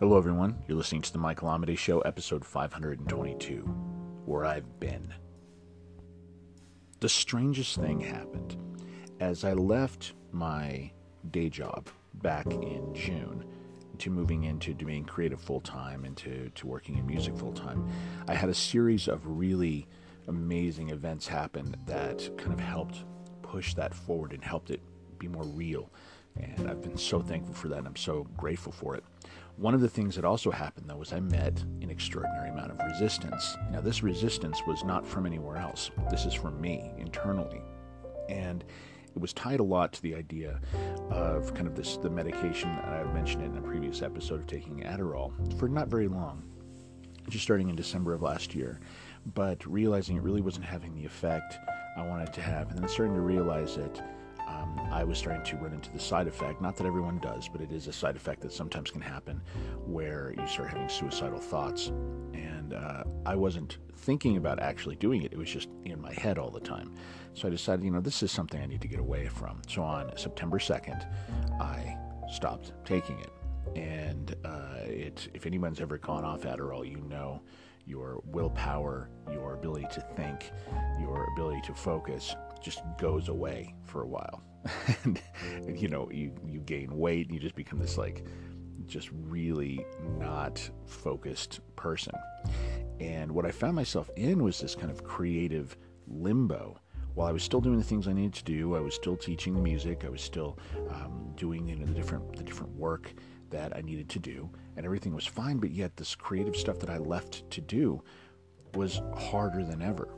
Hello, everyone. You're listening to the Michael Amidei Show, episode 522, where I've been. The strangest thing happened. As I left my day job back in June to moving into doing creative full time and to, to working in music full time, I had a series of really amazing events happen that kind of helped push that forward and helped it be more real. And I've been so thankful for that and I'm so grateful for it. One of the things that also happened, though, was I met an extraordinary amount of resistance. Now, this resistance was not from anywhere else. This is from me internally. And it was tied a lot to the idea of kind of this the medication that I mentioned in a previous episode of taking Adderall for not very long, just starting in December of last year, but realizing it really wasn't having the effect I wanted to have, and then starting to realize that um, I was starting to run into the side effect. Not that everyone does, but it is a side effect that sometimes can happen where you start having suicidal thoughts. And uh, I wasn't thinking about actually doing it, it was just in my head all the time. So I decided, you know, this is something I need to get away from. So on September 2nd, I stopped taking it. And uh, it, if anyone's ever gone off Adderall, you know your willpower, your ability to think, your ability to focus just goes away for a while. and, and, you know, you, you gain weight and you just become this like just really not focused person. And what I found myself in was this kind of creative limbo. While I was still doing the things I needed to do, I was still teaching the music, I was still um, doing you know, the different the different work that I needed to do, and everything was fine. But yet, this creative stuff that I left to do was harder than ever.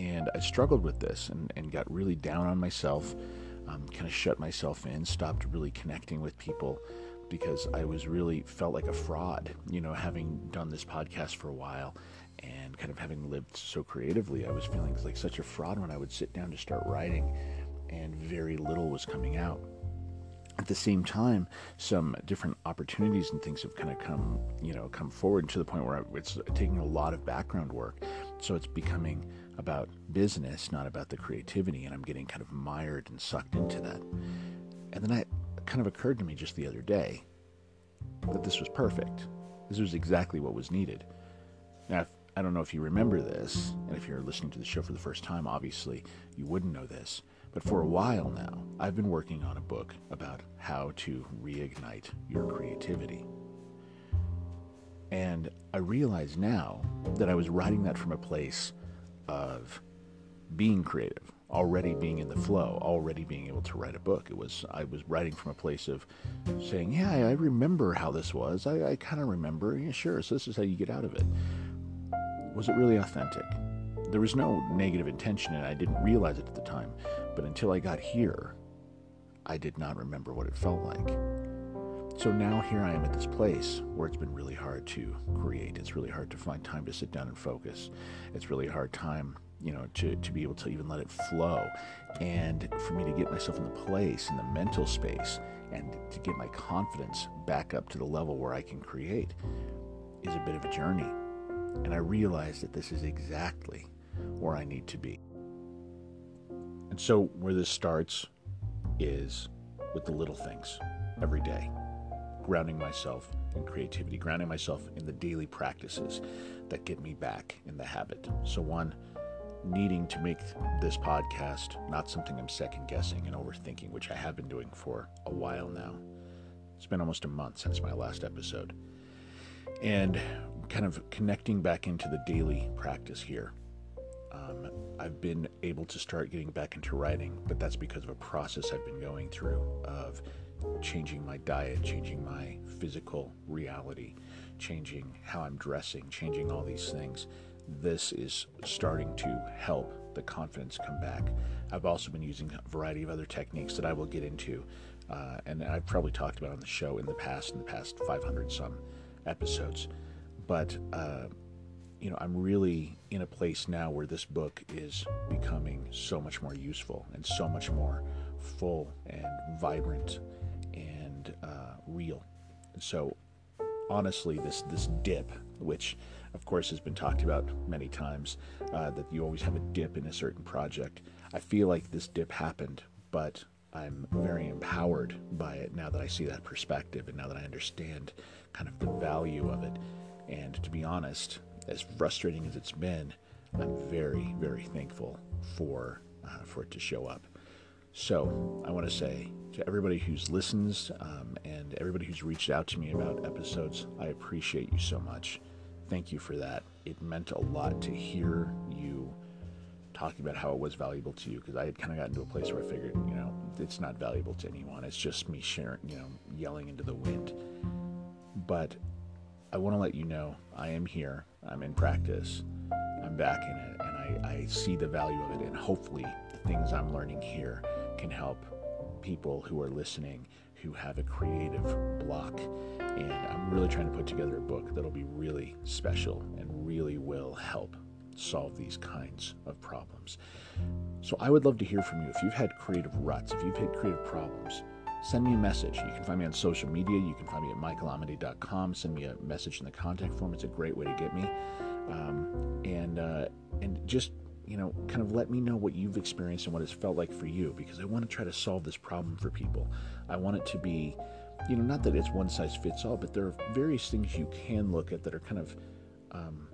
And I struggled with this and, and got really down on myself, um, kind of shut myself in, stopped really connecting with people because I was really felt like a fraud, you know, having done this podcast for a while and kind of having lived so creatively. I was feeling like such a fraud when I would sit down to start writing and very little was coming out at the same time, some different opportunities and things have kind of come, you know, come forward to the point where it's taking a lot of background work. So it's becoming about business, not about the creativity, and I'm getting kind of mired and sucked into that. And then it kind of occurred to me just the other day that this was perfect. This was exactly what was needed. Now, I don't know if you remember this, and if you're listening to the show for the first time, obviously you wouldn't know this. But for a while now, I've been working on a book about how to reignite your creativity. And I realize now that I was writing that from a place of being creative, already being in the flow, already being able to write a book. It was I was writing from a place of saying, "Yeah, I remember how this was. I, I kind of remember. Yeah, sure. So this is how you get out of it." Was it really authentic? There was no negative intention, and I didn't realize it at the time. But until I got here, I did not remember what it felt like. So now here I am at this place where it's been really hard to create. It's really hard to find time to sit down and focus. It's really hard time, you know, to, to be able to even let it flow. And for me to get myself in the place, in the mental space, and to get my confidence back up to the level where I can create is a bit of a journey. And I realize that this is exactly where I need to be. And so, where this starts is with the little things every day, grounding myself in creativity, grounding myself in the daily practices that get me back in the habit. So, one, needing to make this podcast not something I'm second guessing and overthinking, which I have been doing for a while now. It's been almost a month since my last episode. And kind of connecting back into the daily practice here um, I've been able to start getting back into writing, but that's because of a process I've been going through of changing my diet, changing my physical reality, changing how I'm dressing, changing all these things. This is starting to help the confidence come back. I've also been using a variety of other techniques that I will get into, uh, and I've probably talked about on the show in the past, in the past 500 some episodes. But uh, you know, I'm really in a place now where this book is becoming so much more useful and so much more full and vibrant uh, real. So, honestly, this this dip, which of course has been talked about many times, uh, that you always have a dip in a certain project. I feel like this dip happened, but I'm very empowered by it now that I see that perspective and now that I understand kind of the value of it. And to be honest, as frustrating as it's been, I'm very, very thankful for uh, for it to show up. So I want to say to everybody who's listens um, and everybody who's reached out to me about episodes, I appreciate you so much. Thank you for that. It meant a lot to hear you talking about how it was valuable to you because I had kind of gotten to a place where I figured, you know, it's not valuable to anyone. It's just me sharing, you know, yelling into the wind. But I want to let you know I am here. I'm in practice. I'm back in it, and I, I see the value of it. And hopefully, the things I'm learning here can help people who are listening who have a creative block. And I'm really trying to put together a book that'll be really special and really will help solve these kinds of problems. So I would love to hear from you. If you've had creative ruts, if you've had creative problems, send me a message. You can find me on social media. You can find me at michaelamidei.com. Send me a message in the contact form. It's a great way to get me. Um, and uh, and just you know, kind of let me know what you've experienced and what it's felt like for you because I want to try to solve this problem for people. I want it to be, you know, not that it's one size fits all, but there are various things you can look at that are kind of um,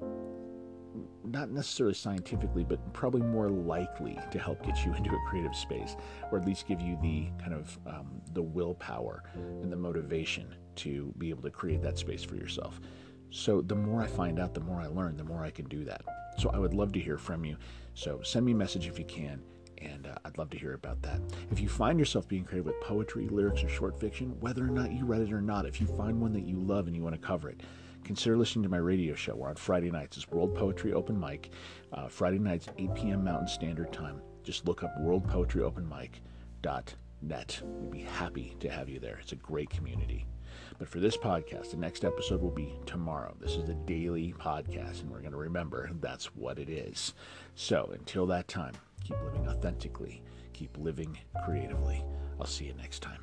not necessarily scientifically, but probably more likely to help get you into a creative space, or at least give you the kind of um, the willpower and the motivation to be able to create that space for yourself. So the more I find out, the more I learn, the more I can do that. So I would love to hear from you. So send me a message if you can, and uh, I'd love to hear about that. If you find yourself being creative with poetry, lyrics, or short fiction, whether or not you read it or not, if you find one that you love and you want to cover it, consider listening to my radio show. We're on Friday nights. It's World Poetry Open Mic. Uh, Friday nights, 8 p.m. Mountain Standard Time. Just look up World Poetry Open Mic dot net. We'd be happy to have you there. It's a great community. But for this podcast, the next episode will be tomorrow. This is the daily podcast, and we're going to remember that's what it is. So until that time, keep living authentically, keep living creatively. I'll see you next time.